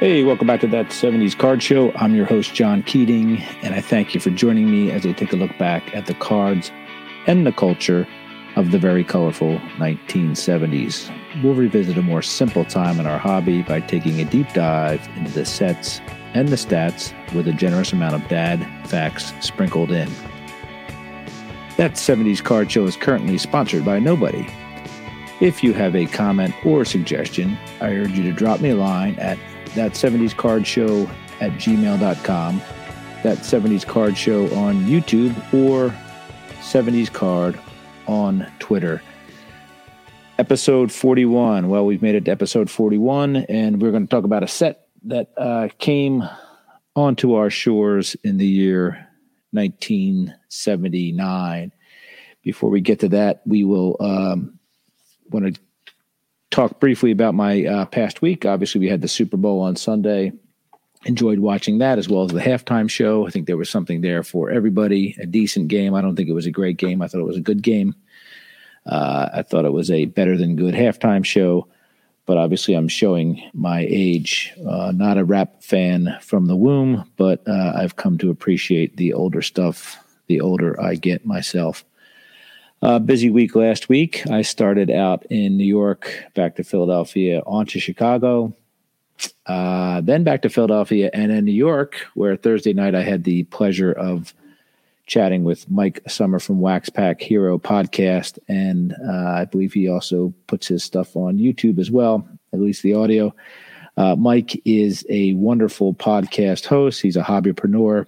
Hey, welcome back to that 70s Card Show. I'm your host, John Keating, and I thank you for joining me as I take a look back at the cards and the culture of the very colorful 1970s. We'll revisit a more simple time in our hobby by taking a deep dive into the sets and the stats with a generous amount of dad facts sprinkled in. That 70s Card Show is currently sponsored by nobody. If you have a comment or suggestion, I urge you to drop me a line at that 70s card show at gmail.com, that 70s card show on YouTube, or 70s card on Twitter. Episode 41. Well, we've made it to episode 41, and we're going to talk about a set that uh, came onto our shores in the year 1979. Before we get to that, we will um, want to talk briefly about my uh, past week. Obviously, we had the Super Bowl on Sunday. Enjoyed watching that as well as the halftime show. I think there was something there for everybody. A decent game. I don't think it was a great game. I thought it was a good game. Uh, I thought it was a better than good halftime show. But obviously, I'm showing my age. Uh, not a rap fan from the womb, but uh, I've come to appreciate the older stuff the older I get myself. Uh, busy week last week. I started out in New York, back to Philadelphia, on to Chicago, uh, then back to Philadelphia, and in New York, where Thursday night I had the pleasure of chatting with Mike Summer from Wax Pack Hero podcast, and uh, I believe he also puts his stuff on YouTube as well, at least the audio. Uh, Mike is a wonderful podcast host. He's a hobbypreneur,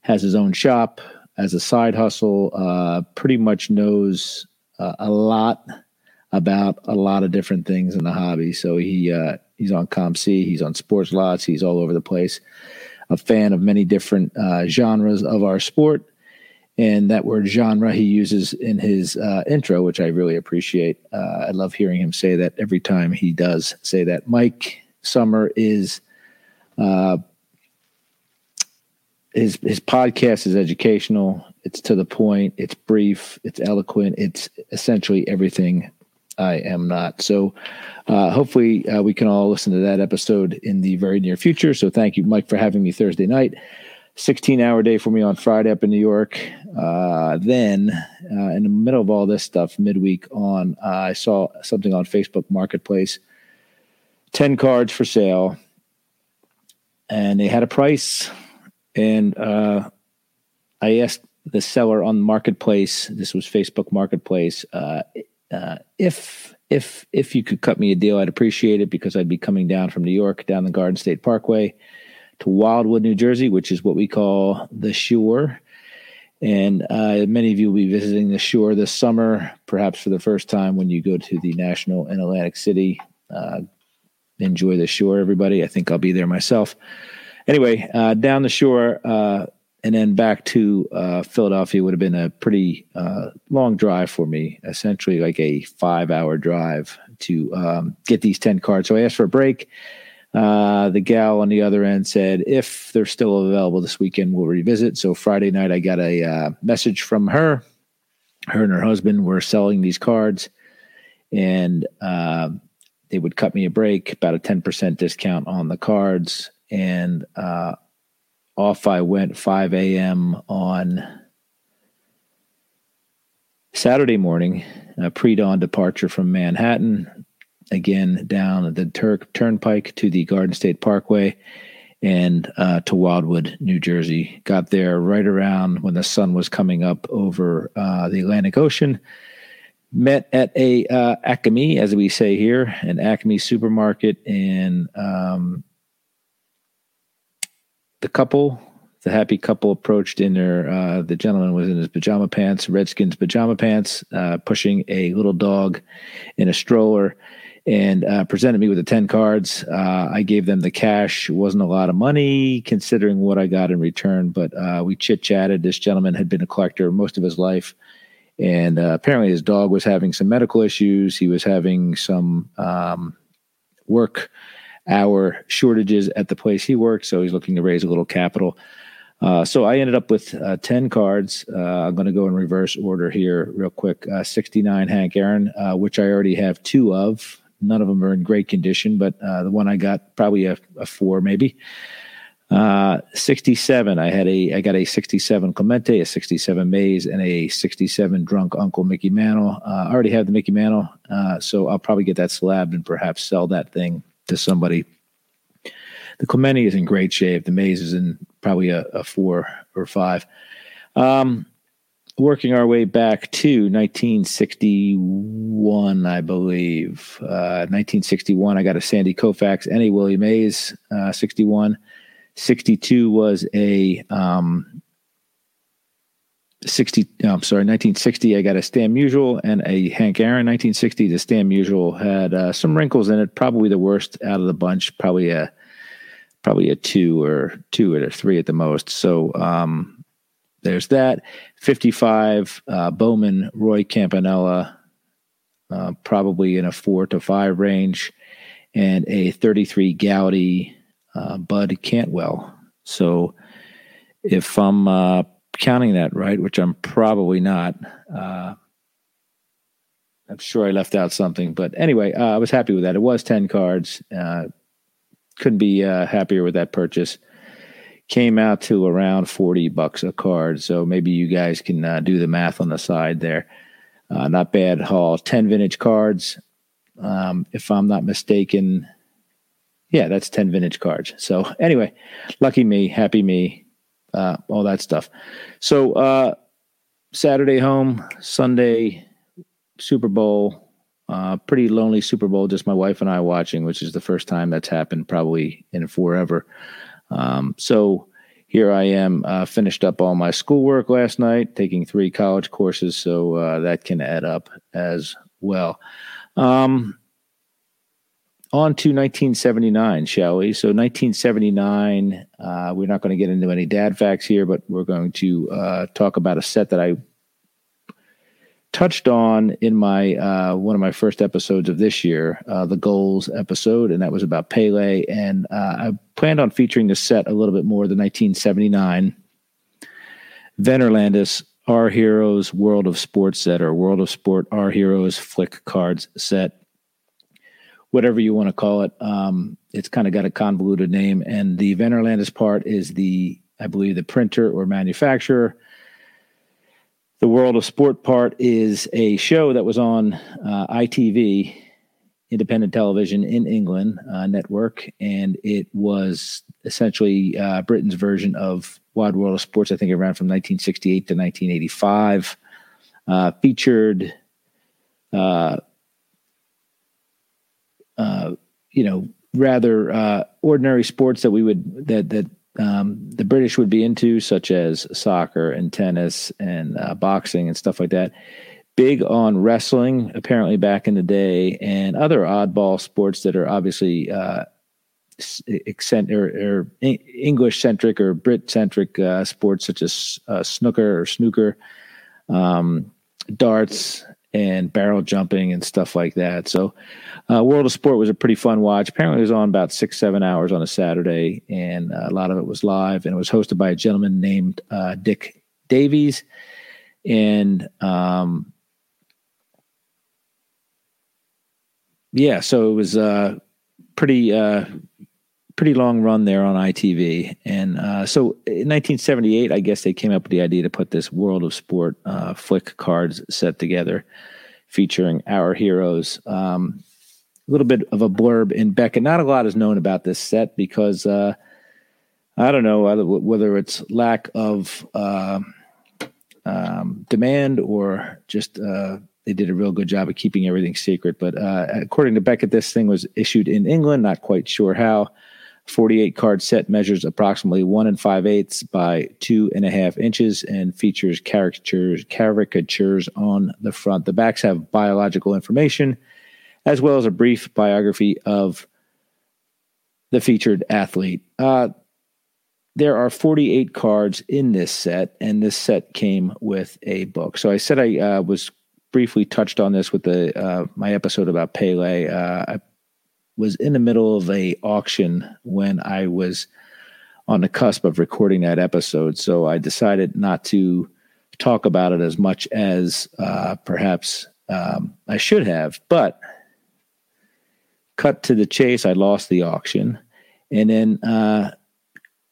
has his own shop, as a side hustle, uh, pretty much knows uh, a lot about a lot of different things in the hobby. So he uh, he's on COMC, he's on SportLots, he's all over the place. A fan of many different uh, genres of our sport, and that word genre he uses in his uh, intro, which I really appreciate. Uh, I love hearing him say that every time he does say that. Mike Summer is his his podcast is educational. It's to the point. It's brief. It's eloquent. It's essentially everything I am not. So, uh, hopefully, uh, we can all listen to that episode in the very near future. So, thank you, Mike, for having me Thursday night. 16 hour day for me on Friday up in New York. Uh, then, uh, in the middle of all this stuff, midweek on, I saw something on Facebook Marketplace 10 cards for sale, and they had a price and uh, I asked the seller on Marketplace. This was Facebook Marketplace. Uh, uh, if if if you could cut me a deal, I'd appreciate it because I'd be coming down from New York down the Garden State Parkway to Wildwood, New Jersey, which is what we call the Shore. And uh, many of you will be visiting the Shore this summer, perhaps for the first time when you go to the National in Atlantic City. Uh, enjoy the Shore, everybody. I think I'll be there myself anyway, uh, down the shore uh, and then back to uh, Philadelphia would have been a pretty uh, long drive for me, essentially like a five hour drive to um, get these 10 cards. So I asked for a break. Uh, the gal on the other end said, if they're still available this weekend, we'll revisit. So Friday night, I got a uh, message from her. Her and her husband were selling these cards, and they would cut me a break, about a 10% discount on the cards and uh, off I went 5 a.m. on Saturday morning, a pre dawn departure from Manhattan, again down the Turk Turnpike to the Garden State Parkway and uh, to Wildwood, New Jersey. Got there right around when the sun was coming up over uh, the Atlantic Ocean. Met at a uh, Acme, as we say here, an Acme supermarket, and um, the couple, the happy couple, approached in their. Uh, the gentleman was in his pajama pants, Redskins pajama pants, uh, pushing a little dog in a stroller, and uh, presented me with the ten cards. Uh, I gave them the cash. It wasn't a lot of money considering what I got in return, but uh, we chit chatted. This gentleman had been a collector most of his life. And uh, apparently, his dog was having some medical issues. He was having some um, work hour shortages at the place he works, so he's looking to raise a little capital. Uh, so I ended up with uh, 10 cards. Uh, I'm going to go in reverse order here, real quick. Uh, 69 Hank Aaron, uh, which I already have two of. None of them are in great condition, but uh, the one I got probably a, a four, maybe. Uh, 67. I had a I got a 67 Clemente, a 67 Mays, and a 67 Drunk Uncle Mickey Mantle. I already have the Mickey Mantle, so I'll probably get that slabbed and perhaps sell that thing to somebody. The Clemente is in great shape. The Mays is in probably a, a four or five. Um, working our way back to 1961, I believe. Uh, 1961, I got a Sandy Koufax and a Willie Mays uh, 61. 62 was a um, 60 no, I'm sorry 1960 I got a Stan Musial and a Hank Aaron. 1960 the Stan Musial had uh, some wrinkles in it probably the worst out of the bunch probably a probably a 2 or 2 or 3 at the most. So um, there's that. 55 uh, Bowman Roy Campanella uh, probably in a 4 to 5 range and a 33 Goudey uh, Bud Cantwell. So if I'm uh, counting that right, which I'm probably not, uh, I'm sure I left out something. But anyway, uh, I was happy with that. It was 10 cards. Uh, couldn't be uh, happier with that purchase. Came out to around 40 bucks a card. So maybe you guys can do the math on the side there. not bad haul. 10 vintage cards. Um, if I'm not mistaken, yeah, that's 10 vintage cards. So anyway, lucky me, happy me, uh, all that stuff. So uh, Saturday home, Sunday Super Bowl, uh, pretty lonely Super Bowl, just my wife and I watching, which is the first time that's happened probably in forever. Um, so here I am, uh, finished up all my schoolwork last night, taking three college courses, so uh, that can add up as well. Um, on to 1979, shall we? So 1979, uh, we're not going to get into any dad facts here, but we're going to uh, talk about a set that I touched on in my uh, one of my first episodes of this year, uh, the goals episode, and that was about Pele. And uh, I planned on featuring this set a little bit more. The 1979 Venorlandus Our Heroes World of Sports set or World of Sport Our Heroes Flick Cards set whatever you want to call it. Um, it's kind of got a convoluted name, and the Venorlandus part is the, I believe, the printer or manufacturer. The World of Sport part is a show that was on uh, ITV, independent television in England uh, network, and it was essentially uh, Britain's version of Wide World of Sports. I think it ran from 1968 to 1985. Uh, featured uh, you know, rather uh, ordinary sports that we would that that um, the British would be into, such as soccer and tennis and uh, boxing and stuff like that. Big on wrestling, apparently back in the day, and other oddball sports that are obviously uh, or, or English centric or Brit centric uh, sports such as uh, snooker or snooker, um, darts, and barrel jumping and stuff like that. So, uh, World of Sport was a pretty fun watch. Apparently, it was on about six, seven hours on a Saturday, and uh, a lot of it was live. And it was hosted by a gentleman named uh, Dick Davies. And um, yeah, so it was uh, pretty uh, pretty long run there on ITV. And uh, so in 1978, I guess they came up with the idea to put this World of Sport uh, flick cards set together featuring our heroes. Um, a little bit of a blurb in Beckett. Not a lot is known about this set because uh, I don't know whether, it's lack of uh, um, demand or just uh, they did a real good job of keeping everything secret. But uh, according to Beckett, this thing was issued in England. Not quite sure how. 48 card set measures approximately one and five eighths by two and a half inches and features caricatures caricatures on the front. The backs have biological information as well as a brief biography of the featured athlete. Uh, there are 48 cards in this set, and this set came with a book. So I said I uh, was briefly touched on this with the uh, my episode about Pele. Uh, I was in the middle of a auction when I was on the cusp of recording that episode, so I decided not to talk about it as much as uh, perhaps um, I should have. But cut to the chase, I lost the auction. And then uh,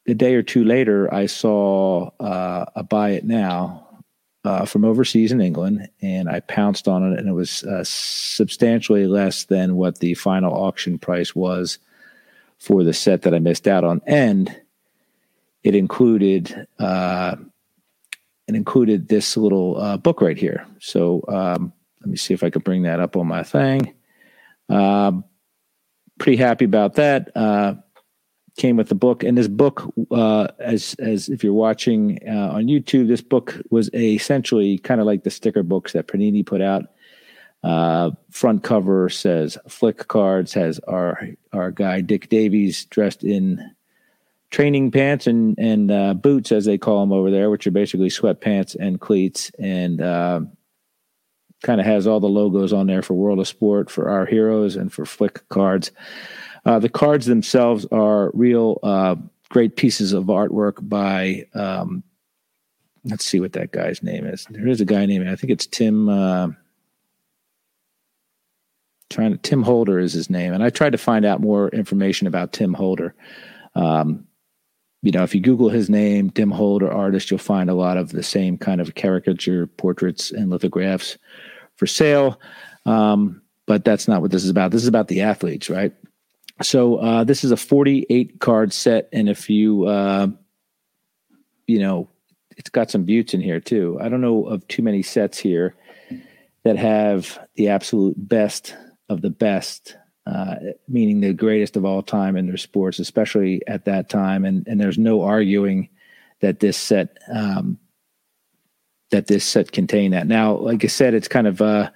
a day or two later, I saw uh, a buy it now uh, from overseas in England, and I pounced on it, and it was uh, substantially less than what the final auction price was for the set that I missed out on, and it included uh, it included this little uh, book right here. So um, let me see if I can bring that up on my thing. Uh, pretty happy about that. Came with the book, and this book, uh, as as if you're watching uh, on YouTube, this book was essentially kind of like the sticker books that Panini put out. Uh, front cover says Flick cards has our our guy Dick Davies dressed in training pants and and uh, boots as they call them over there, which are basically sweatpants and cleats, and uh, kind of has all the logos on there for World of Sport, for our heroes, and for Flick cards. Uh, the cards themselves are real uh, great pieces of artwork by. Um, let's see what that guy's name is. There is a guy named I think it's Tim. Uh, trying to Tim Holder is his name, and I tried to find out more information about Tim Holder. Um, you know, if you Google his name, Tim Holder artist, you'll find a lot of the same kind of caricature portraits and lithographs for sale. Um, but that's not what this is about. This is about the athletes, right? So uh, this is a 48 card set, and if you, uh, you know, it's got some buttes in here too. I don't know of too many sets here that have the absolute best of the best, uh, meaning the greatest of all time in their sports, especially at that time. And and there's no arguing that this set um, that this set contained that. Now, like I said, it's kind of uh,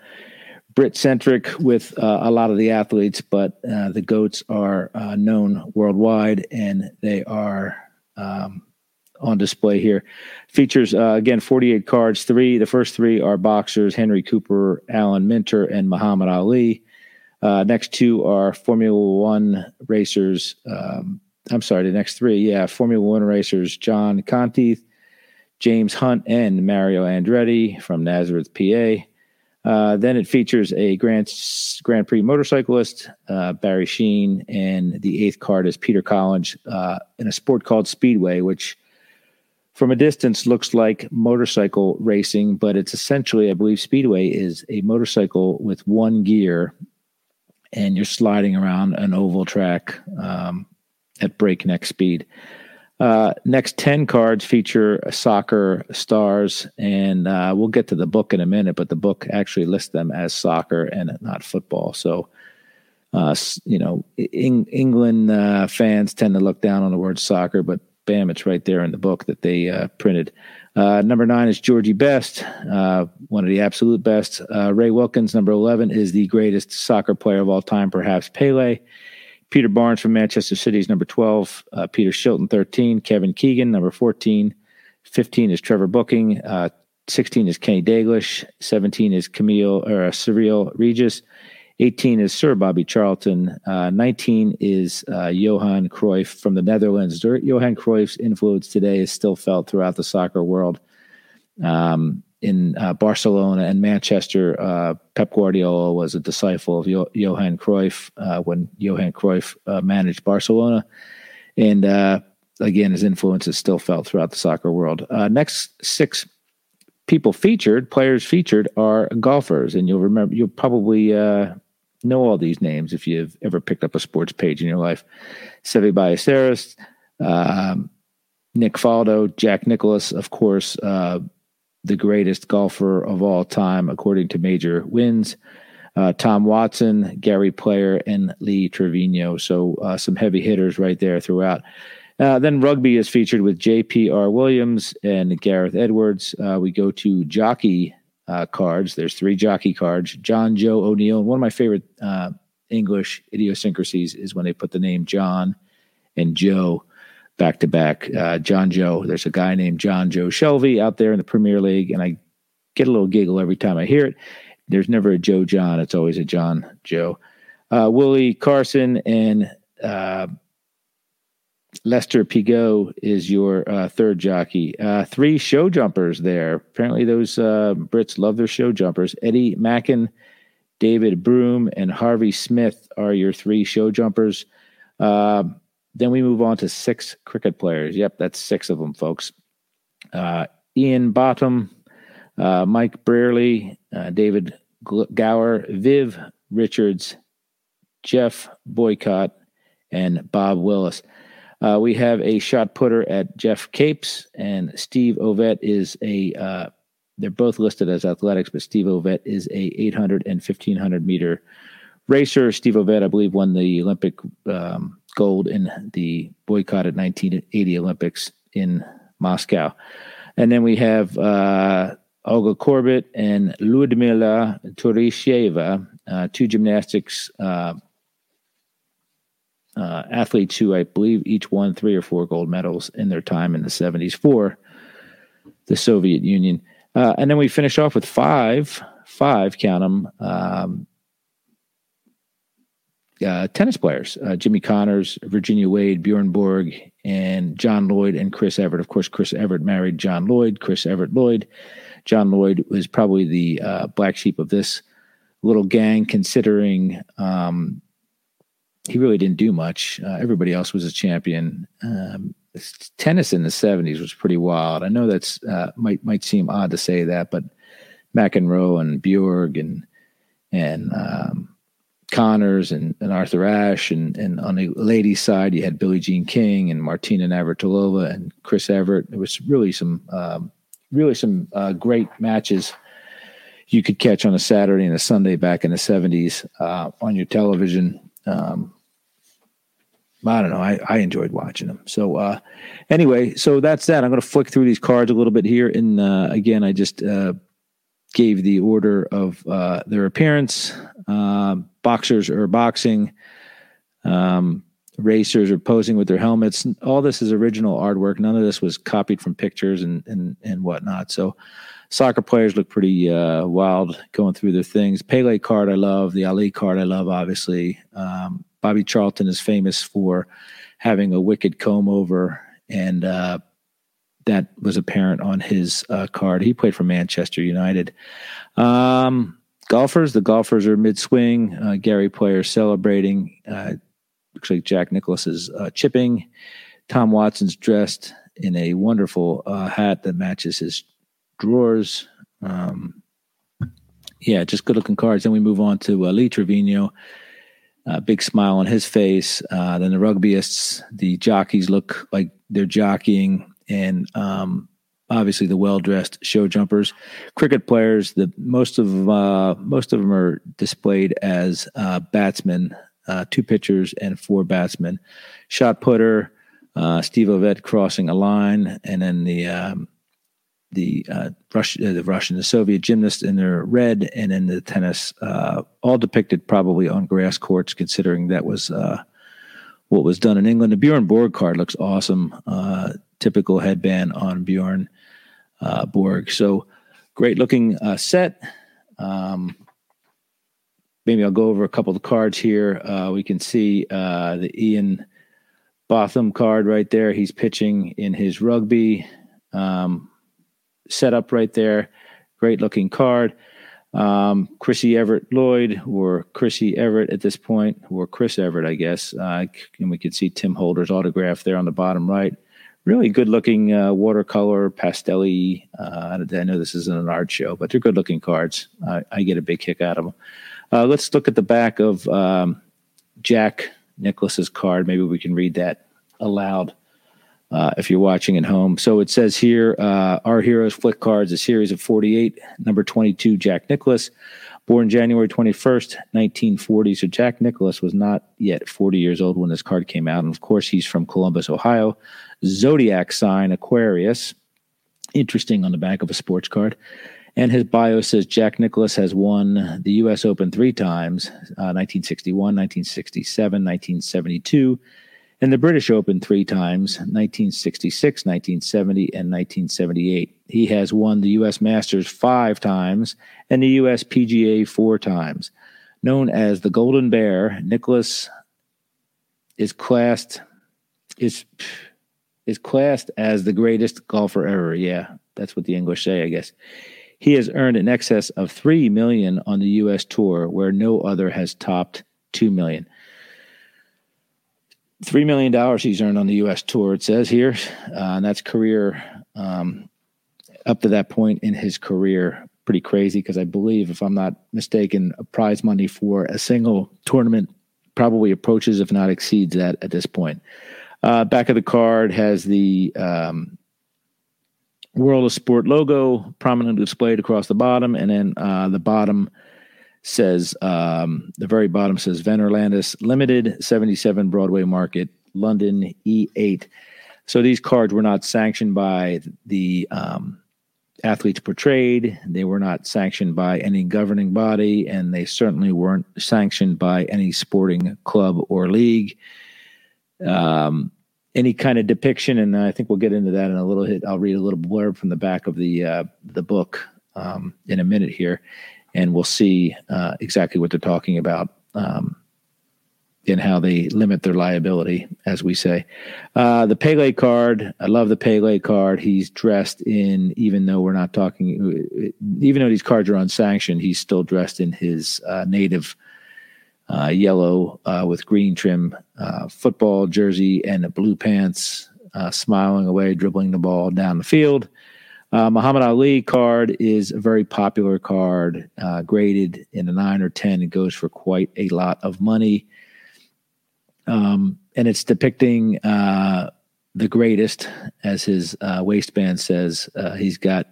Brit centric with uh, a lot of the athletes, but uh, the goats are uh, known worldwide and they are um, on display here. Features uh, again 48 cards. Three, the first three are boxers: Henry Cooper, Alan Minter, and Muhammad Ali. Uh, next two are Formula One racers. Um, I'm sorry, the next three, yeah, Formula One racers: John Conti, James Hunt, and Mario Andretti from Nazareth, PA. Uh, then it features a Grand Grand Prix motorcyclist, uh, Barry Sheene, and the eighth card is Peter Collins uh, in a sport called Speedway, which from a distance looks like motorcycle racing, but it's essentially, I believe, Speedway is a motorcycle with one gear, and you're sliding around an oval track um, at breakneck speed. Uh, next 10 cards feature soccer stars, and uh, we'll get to the book in a minute, but the book actually lists them as soccer and not football. So, uh, you know, Eng- England uh, fans tend to look down on the word soccer, but bam, it's right there in the book that they uh, printed. Uh, number nine is Georgie Best, one of the absolute best. Ray Wilkins, number 11, is the greatest soccer player of all time, perhaps Pele. Peter Barnes from Manchester City is number 12. Uh, Peter Shilton, 13. Kevin Keegan, number 14. 15 is Trevor Brooking. Uh, 16 is Kenny Dalglish. 17 is Camille or uh, Cyril Regis. 18 is Sir Bobby Charlton. Uh, 19 is uh, Johan Cruyff from the Netherlands. Johan Cruyff's influence today is still felt throughout the soccer world. Um, in uh, Barcelona and Manchester, uh, Pep Guardiola was a disciple of jo- Johan Cruyff uh, when Johan Cruyff uh, managed Barcelona. And uh, again, his influence is still felt throughout the soccer world. Uh, next six people featured, players featured, are golfers. And you'll remember, you'll probably know all these names if you've ever picked up a sports page in your life. Seve Ballesteros, um, Nick Faldo, Jack Nicklaus, of course, the greatest golfer of all time, according to Major Wins. Uh, Tom Watson, Gary Player, and Lee Trevino. So uh, some heavy hitters right there throughout. Uh, then rugby is featured with J.P.R. Williams and Gareth Edwards. Uh, we go to jockey uh, cards. There's three jockey cards. John Joe O'Neill. One of my favorite uh, English idiosyncrasies is when they put the name John and Joe back to back. John Joe, there's a guy named John Joe Shelvey out there in the Premier League, and I get a little giggle every time I hear it. There's never a Joe John, it's always a John Joe. Uh, Willie Carson and uh, Lester Piggott is your uh, third jockey. Uh, three show jumpers there. Apparently, those uh, Brits love their show jumpers. Eddie Macken, David Broome, and Harvey Smith are your three show jumpers. Uh, then we move on to six cricket players. Yep, that's six of them, folks. Uh, Ian Botham, uh, Mike Brearley, uh, David Gower, Viv Richards, Geoff Boycott, and Bob Willis. Uh, we have a shot putter at Geoff Capes, and Steve Ovett is a. Uh, they're both listed as athletics, but Steve Ovett is a 800 and 1500 meter racer. Steve Ovett, I believe, won the Olympic um, gold in the boycott at 1980 Olympics in Moscow. And then we have uh, Olga Korbut and Ludmilla Tourischeva, uh, two gymnastics uh, uh, athletes who I believe each won three or four gold medals in their time in the 70s for the Soviet Union. Uh, and then we finish off with five, five, count them, um, uh, tennis players uh, Jimmy Connors, Virginia Wade, Bjorn Borg, and John Lloyd and Chris Evert. Of course, Chris Evert married John Lloyd, Chris Evert Lloyd. John Lloyd was probably the uh, black sheep of this little gang, considering um, he really didn't do much. Uh, everybody else was a champion. Um, tennis in the 70s was pretty wild. I know that's uh, might might seem odd to say that, but McEnroe and Bjorg and and um, Connors and, and Arthur Ashe, and, and on the ladies' side, you had Billie Jean King and Martina Navratilova and Chris Evert. It was really some um, really some uh, great matches you could catch on a Saturday and a Sunday back in the '70s uh, on your television. Um, I don't know. I, I enjoyed watching them. So uh, anyway, so that's that. I'm going to flick through these cards a little bit here, and uh, again, I just uh, gave the order of uh, their appearance. Uh, boxers are boxing. Um, racers are posing with their helmets. All this is original artwork. None of this was copied from pictures and and and whatnot. So, soccer players look pretty uh, wild going through their things. Pele card I love. The Ali card I love. Obviously, um, Bobby Charlton is famous for having a wicked comb over and uh, that was apparent on his uh, card. He played for Manchester United. Um, golfers, the golfers are mid swing. Uh, Gary Player celebrating. Uh, looks like Jack Nicklaus is uh, chipping. Tom Watson's dressed in a wonderful uh, hat that matches his drawers. Um, yeah, just good looking cards. Then we move on to uh, Lee Trevino. Uh, big smile on his face. Then the rugbyists, the jockeys look like they're jockeying and um, obviously the well-dressed show jumpers, cricket players. The most of uh, most of them are displayed as uh, batsmen, uh, two pitchers and four batsmen. Shot putter, uh, Steve Ovett crossing a line, and then the um, the uh, Russian, uh, the Russian, the Soviet gymnast in their red, and then the tennis, all depicted probably on grass courts, considering that was what was done in England. The Bjorn Borg card looks awesome. Uh, typical headband on Bjorn uh, Borg. So great looking uh, set. Um, maybe I'll go over a couple of cards here. Uh, we can see uh, the Ian Botham card right there. He's pitching in his rugby um, setup right there. Great looking card. Um, Chrissy Evert Lloyd, or Chrissy Evert at this point, or Chris Evert, I guess. Uh, and we can see Tim Holder's autograph there on the bottom right. Really good looking uh, watercolor, pastel uh, I know this isn't an art show, but they're good looking cards. I get a big kick out of them. Uh, let's look at the back of um, Jack Nicklaus's card. Maybe we can read that aloud uh, if you're watching at home. So it says here, uh, Our Heroes Flick Cards, a series of 48, number 22, Jack Nicklaus, born January 21st, 1940. So Jack Nicklaus was not yet 40 years old when this card came out. And of course, he's from Columbus, Ohio. Zodiac sign, Aquarius. Interesting on the back of a sports card. And his bio says Jack Nicklaus has won the U.S. Open three times uh, 1961, 1967, 1972 and the British Open three times 1966, 1970, and 1978. He has won the U.S. Masters five times and the U.S. PGA four times. Known as the Golden Bear, Nicklaus is classed is is classed as the greatest golfer ever. Yeah, that's what the English say, I guess. He has earned in excess of three million on the U.S. tour, where no other has topped two million. Three million dollars he's earned on the U.S. tour. It says here, uh, and that's career um, up to that point in his career. Pretty crazy because I believe, if I'm not mistaken, prize money for a single tournament probably approaches, if not exceeds that at this point. Uh, back of the card has the um, World of Sport logo prominently displayed across the bottom, and then uh, the bottom says um, the very bottom says Venorlandus Limited, 77 Broadway Market, London E8. So these cards were not sanctioned by the um, athletes portrayed. They were not sanctioned by any governing body, and they certainly weren't sanctioned by any sporting club or league. Um, any kind of depiction, and I think we'll get into that in a little bit. I'll read a little blurb from the back of the uh, the book um, in a minute here, and we'll see uh, exactly what they're talking about um, and how they limit their liability, as we say. Uh, the Pele card, I love the Pele card. He's dressed in, even though we're not talking, even though these cards are unsanctioned, he's still dressed in his uh, native uh, yellow uh, with green trim uh, football jersey and blue pants, smiling away, dribbling the ball down the field. Uh, Muhammad Ali card is a very popular card, uh, graded in a nine or 10. It goes for quite a lot of money. Um, and it's depicting the greatest, as his waistband says. he's got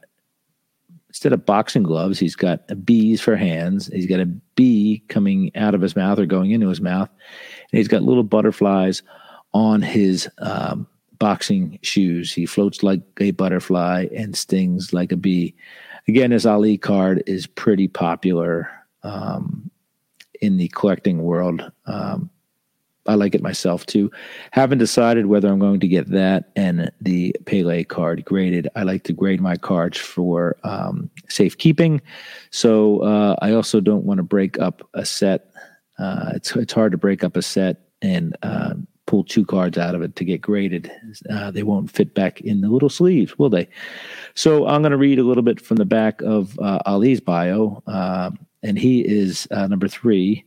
instead of boxing gloves, he's got bees for hands. He's got a bee coming out of his mouth or going into his mouth. And he's got little butterflies on his um, boxing shoes. He floats like a butterfly and stings like a bee. Again, his Ali card is pretty popular um, in the collecting world. Um, I like it myself too. Haven't decided whether I'm going to get that and the Pele card graded. I like to grade my cards for um, safekeeping. So uh, I also don't want to break up a set. Uh, it's it's hard to break up a set and uh, pull two cards out of it to get graded. Uh, they won't fit back in the little sleeves, will they? So I'm going to read a little bit from the back of uh, Ali's bio, uh, and he is number three.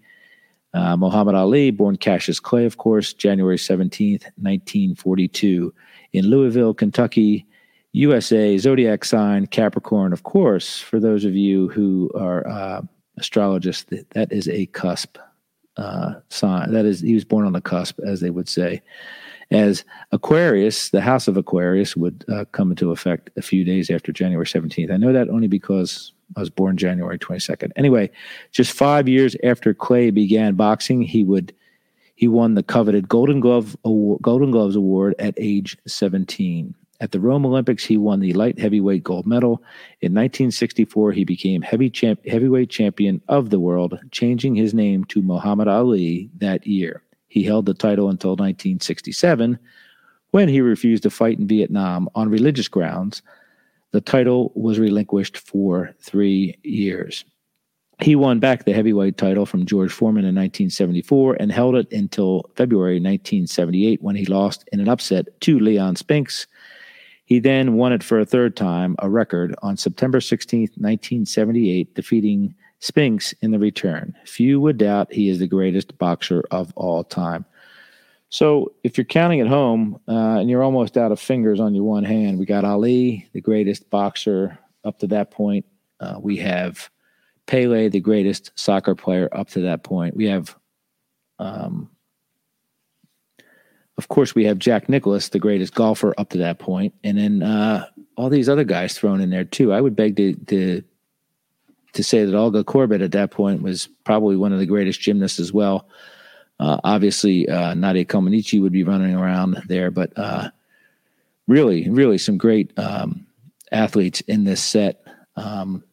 Uh, Muhammad Ali, born Cassius Clay, of course, January 17th, 1942, in Louisville, Kentucky, USA, zodiac sign Capricorn, of course. For those of you who are uh, astrologists, that is a cusp uh, sign. That is, he was born on the cusp, as they would say. As Aquarius, the house of Aquarius would uh, come into effect a few days after January 17th. I know that only because I was born January 22nd. Anyway, just five years after Clay began boxing, he would he won the coveted Golden Glove Award, Golden Gloves Award at age 17. At the Rome Olympics, he won the light heavyweight gold medal. In 1964, he became heavy champ, heavyweight champion of the world, changing his name to Muhammad Ali that year. He held the title until 1967, when he refused to fight in Vietnam on religious grounds the title was relinquished for three years. He won back the heavyweight title from George Foreman in 1974 and held it until February 1978 when he lost in an upset to Leon Spinks. He then won it for a third time, a record, on September 16, 1978, defeating Spinks in the return. Few would doubt he is the greatest boxer of all time. So if you're counting at home uh, and you're almost out of fingers on your one hand, we got Ali, the greatest boxer up to that point. Uh, we have Pele, the greatest soccer player up to that point. We have, um, of course, we have Jack Nicklaus, the greatest golfer up to that point, and then uh, all these other guys thrown in there too. I would beg to, to to say that Olga Korbut at that point was probably one of the greatest gymnasts as well. Uh, obviously, uh, Nadia Comaneci would be running around there, but uh, really, really some great um, athletes in this set. Um,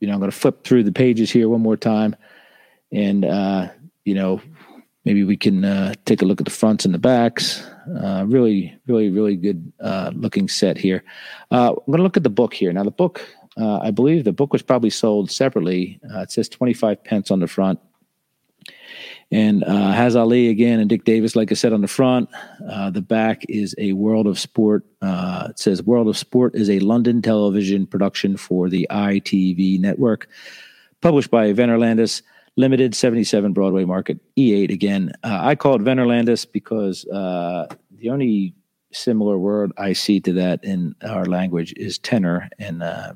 you know, I'm going to flip through the pages here one more time, and uh, you know, maybe we can uh, take a look at the fronts and the backs. Uh, really, really, really good uh, looking set here. Uh, I'm going to look at the book here. Now, the book, uh, I believe the book was probably sold separately. Uh, it says 25 pence on the front and has Ali again and Dick Davies, like I said on the front. The back is a World of Sport. It says World of Sport is a London television production for the ITV network, published by Venorlandus Limited, 77 Broadway Market, E8 again. Uh, I call it Venorlandus because uh, the only similar word I see to that in our language is tenor, and uh,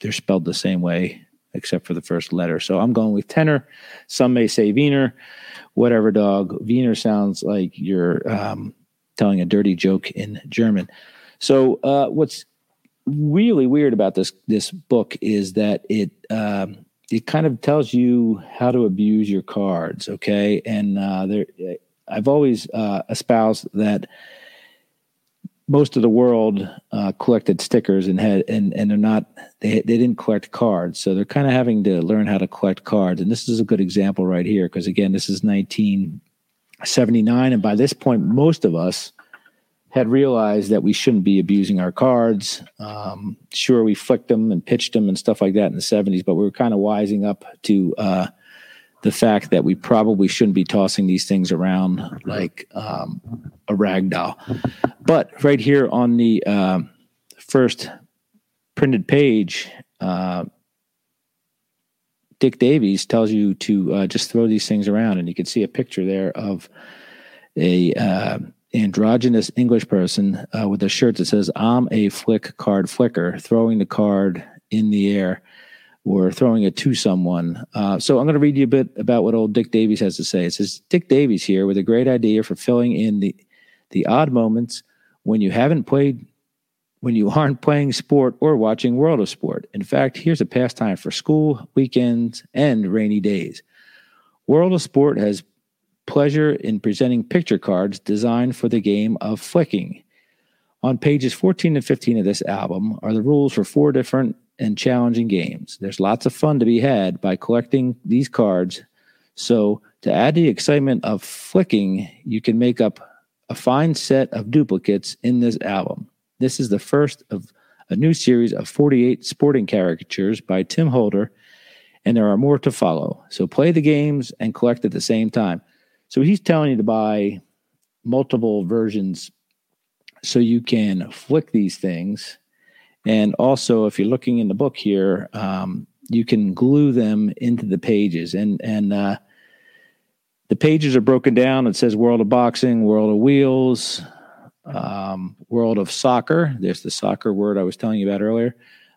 they're spelled the same way except for the first letter. So I'm going with tenor. Some may say Wiener, whatever dog. Wiener sounds like you're um, telling a dirty joke in German. So uh, what's really weird about this this book is that it um, it kind of tells you how to abuse your cards. Okay, and uh, there, I've always uh, espoused that most of the world uh, collected stickers and had and and they're not they they didn't collect cards. So they're kind of having to learn how to collect cards. And this is a good example right here because again this is 1979 and by this point most of us had realized that we shouldn't be abusing our cards um, sure we flicked them and pitched them and stuff like that in the 70s but we were kind of wising up to uh, the fact that we probably shouldn't be tossing these things around like um, a rag doll. But right here on the uh, first printed page, uh, Dick Davies tells you to uh, just throw these things around, and you can see a picture there of a uh, androgynous English person uh, with a shirt that says "I'm a flick card flicker," throwing the card in the air or throwing it to someone. Uh, so I'm going to read you a bit about what old Dick Davies has to say. It says Dick Davies here with a great idea for filling in the the odd moments when you haven't played when you aren't playing sport or watching World of Sport. In fact, here's a pastime for school, weekends, and rainy days. World of Sport has pleasure in presenting picture cards designed for the game of flicking. On pages 14 and 15 of this album are the rules for four different and challenging games. There's lots of fun to be had by collecting these cards. So, to add the excitement of flicking, you can make up a fine set of duplicates in this album. This is the first of a new series of 48 sporting caricatures by Tim Holder, and there are more to follow. So, play the games and collect at the same time. So, he's telling you to buy multiple versions so you can flick these things and also, if you're looking in the book here, um, you can glue them into the pages. And and uh, the pages are broken down. It says World of Boxing, World of Wheels, um, World of Soccer. There's the soccer word I was telling you about earlier.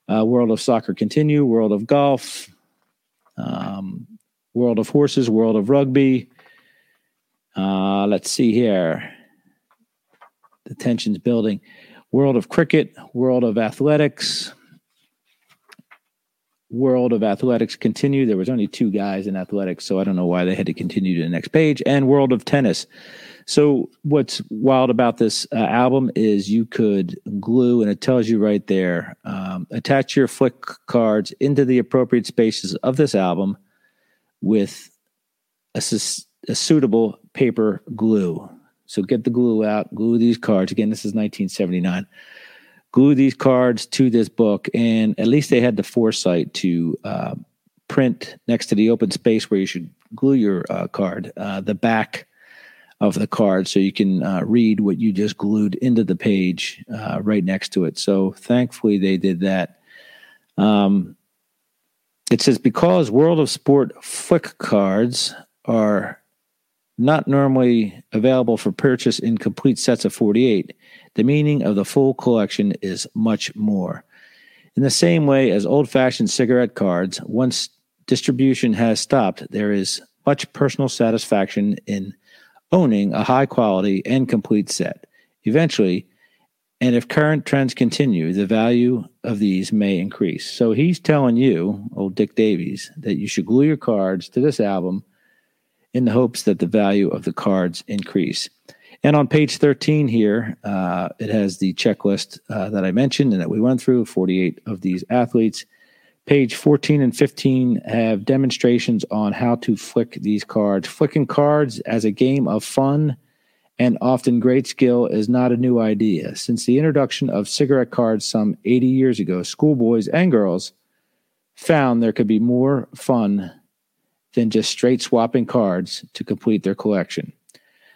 Uh, World of Soccer Continue, World of Golf, um, World of Horses, World of Rugby. Uh, let's see here. The tension's building world of cricket, world of athletics, world of athletics continue. There was only two guys in athletics, so I don't know why they had to continue to the next page. And world of tennis. So what's wild about this uh, album is you could glue, and it tells you right there, um, attach your flick cards into the appropriate spaces of this album with a, a suitable paper glue. So get the glue out, glue these cards. Again, this is 1979. Glue these cards to this book, and at least they had the foresight to uh, print next to the open space where you should glue your uh, card, uh, the back of the card, so you can uh, read what you just glued into the page uh, right next to it. So thankfully, they did that. Um, it says because World of Sport flick cards are not normally available for purchase in complete sets of 48, the meaning of the full collection is much more. In the same way as old fashioned cigarette cards, once distribution has stopped, there is much personal satisfaction in owning a high quality and complete set. Eventually, and if current trends continue, the value of these may increase. So he's telling you, old Dick Davies, that you should glue your cards to this album in the hopes that the value of the cards increase. And on page 13 here, uh, it has the checklist uh, that I mentioned and that we went through 48 of these athletes. Page 14 and 15 have demonstrations on how to flick these cards. Flicking cards as a game of fun and often great skill is not a new idea. Since the introduction of cigarette cards some 80 years ago, schoolboys and girls found there could be more fun than just straight swapping cards to complete their collection.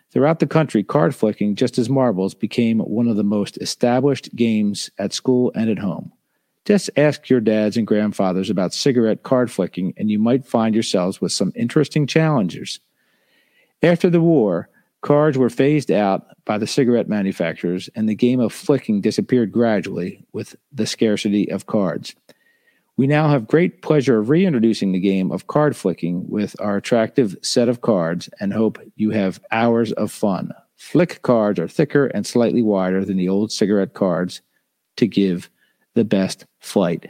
Throughout the country, card flicking, just as marbles, became one of the most established games at school and at home. Just ask your dads and grandfathers about cigarette card flicking, and you might find yourselves with some interesting challengers. After the war, cards were phased out by the cigarette manufacturers, and the game of flicking disappeared gradually with the scarcity of cards. We now have great pleasure of reintroducing the game of card flicking with our attractive set of cards and hope you have hours of fun. Flick cards are thicker and slightly wider than the old cigarette cards to give the best flight.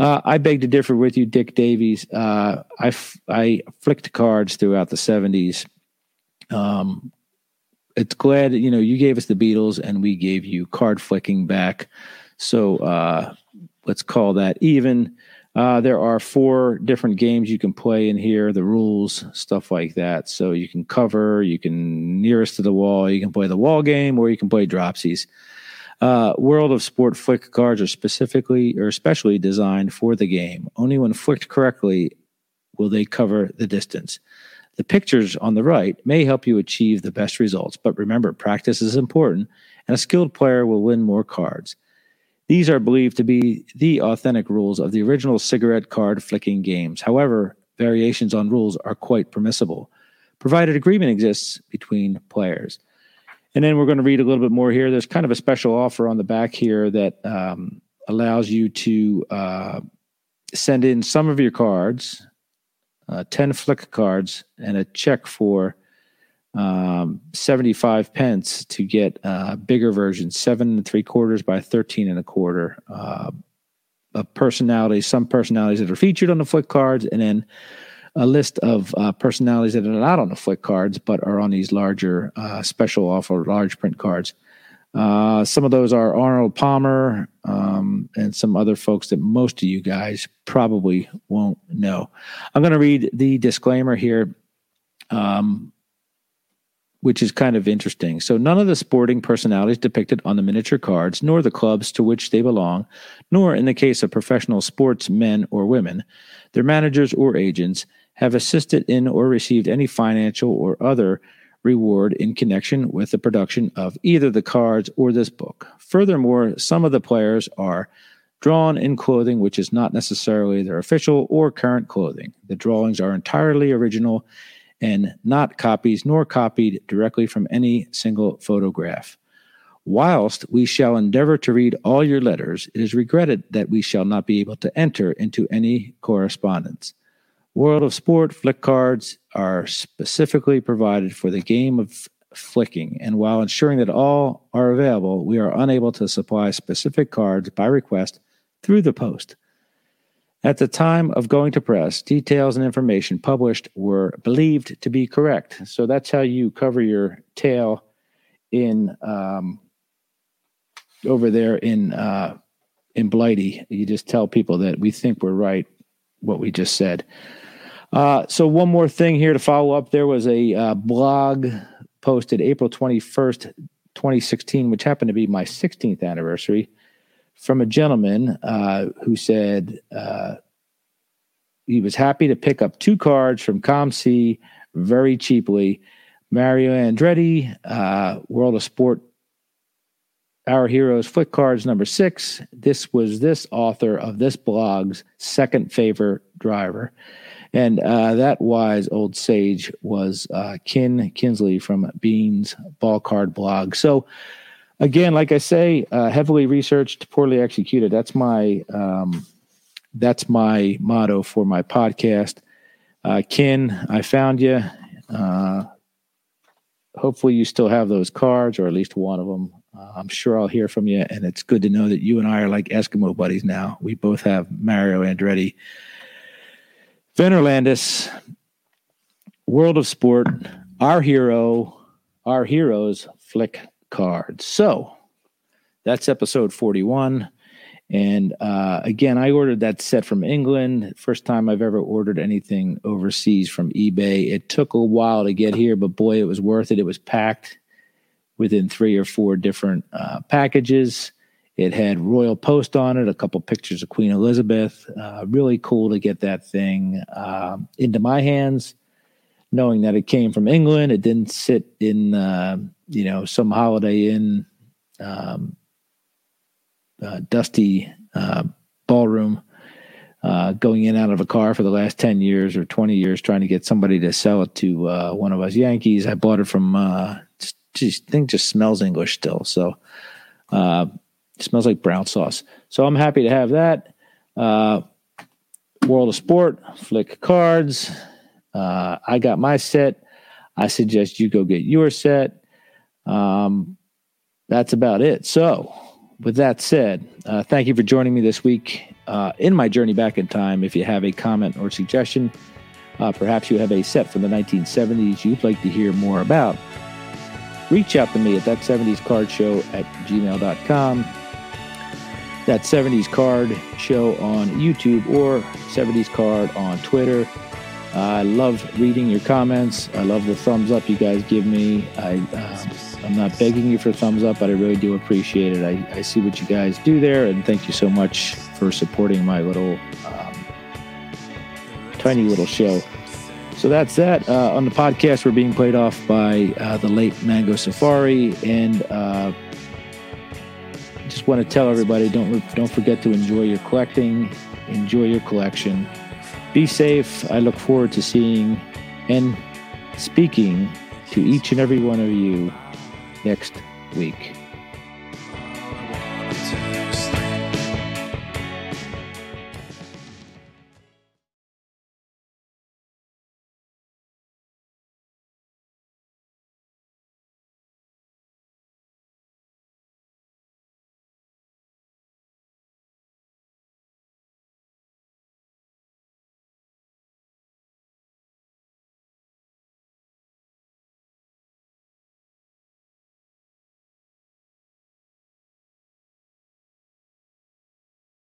Uh, I beg to differ with you, Dick Davies. Uh, I, f- I flicked cards throughout the 70s. Um, it's glad, you know, you gave us the Beatles and we gave you card flicking back. So, uh, let's call that even. Uh, there are four different games you can play in here, the rules, stuff like that. So you can cover, you can nearest to the wall, you can play the wall game, or you can play dropsies. Uh, World of Sport flick cards are specifically or especially designed for the game. Only when flicked correctly will they cover the distance. The pictures on the right may help you achieve the best results, but remember, practice is important, and a skilled player will win more cards. These are believed to be the authentic rules of the original cigarette card flicking games. However, variations on rules are quite permissible, provided agreement exists between players. And then we're going to read a little bit more here. There's kind of a special offer on the back here that um, allows you to uh, send in some of your cards, uh, 10 flick cards, and a check for um, 75 pence to get a bigger version, seven and three quarters by 13 and a quarter. Uh, of personalities, some personalities that are featured on the flick cards, and then a list of uh, personalities that are not on the flick cards but are on these larger uh, special offer large print cards. Uh, some of those are Arnold Palmer um, and some other folks that most of you guys probably won't know. I'm going to read the disclaimer here. Um, which is kind of interesting. So, none of the sporting personalities depicted on the miniature cards, nor the clubs to which they belong, nor in the case of professional sports men or women, their managers or agents, have assisted in or received any financial or other reward in connection with the production of either the cards or this book. Furthermore, some of the players are drawn in clothing which is not necessarily their official or current clothing. The drawings are entirely original and not copies nor copied directly from any single photograph. Whilst we shall endeavor to read all your letters, it is regretted that we shall not be able to enter into any correspondence. World of Sport flick cards are specifically provided for the game of flicking, and while ensuring that all are available, we are unable to supply specific cards by request through the post. At the time of going to press, details and information published were believed to be correct. So that's how you cover your tail in um, over there in uh, in Blighty. You just tell people that we think we're right, what we just said. Uh, so one more thing here to follow up. There was a uh, blog posted April twenty first, twenty sixteen, which happened to be my sixteenth anniversary from a gentleman uh, who said uh, he was happy to pick up two cards from COMC very cheaply. Mario Andretti, uh, World of Sport, Our Heroes Flick Cards number six. This was this author of this blog's second favorite driver. And uh, that wise old sage was uh, Kin Kinsley from Beans Ball Card blog. So, again, like I say, uh, heavily researched, poorly executed. That's my um, that's my motto for my podcast. Uh, Ken, I found you. Uh, hopefully, you still have those cards, or at least one of them. Uh, I'm sure I'll hear from you, and it's good to know that you and I are like Eskimo buddies now. We both have Mario Andretti. Venorlandus, World of Sport, our hero, our heroes flick cards. So that's episode 41. And uh, again, I ordered that set from England. First time I've ever ordered anything overseas from eBay. It took a while to get here, but boy, it was worth it. It was packed within three or four different uh, packages. It had Royal Post on it, a couple pictures of Queen Elizabeth. Uh, really cool to get that thing uh, into my hands, knowing that it came from England. It didn't sit in, uh, you know, some Holiday Inn um, uh, dusty uh, ballroom. Uh, going in out of a car for the last 10 years or 20 years trying to get somebody to sell it to one of us Yankees. I bought it from, just, just thing just smells English still. So, uh, it smells like brown sauce. So I'm happy to have that. Uh, World of Sport, Flick Cards. Uh, I got my set. I suggest you go get your set. Um, that's about it. So, with that said, uh, thank you for joining me this week uh, in my journey back in time. If you have a comment or suggestion, uh, perhaps you have a set from the 1970s you'd like to hear more about, reach out to me at that 70s card show at gmail.com that 70s Card show on YouTube or 70s Card on Twitter. I love reading your comments. I love the thumbs up you guys give me. I, um, I'm not begging you for thumbs up, but I really do appreciate it. I, I see what you guys do there, and thank you so much for supporting my little, um, tiny little show. So that's that. Uh, on the podcast, we're being played off by uh, the late Mango Safari and uh, just want to tell everybody don't don't forget to enjoy your collecting, enjoy your collection. Be safe. I look forward to seeing and speaking to each and every one of you next week.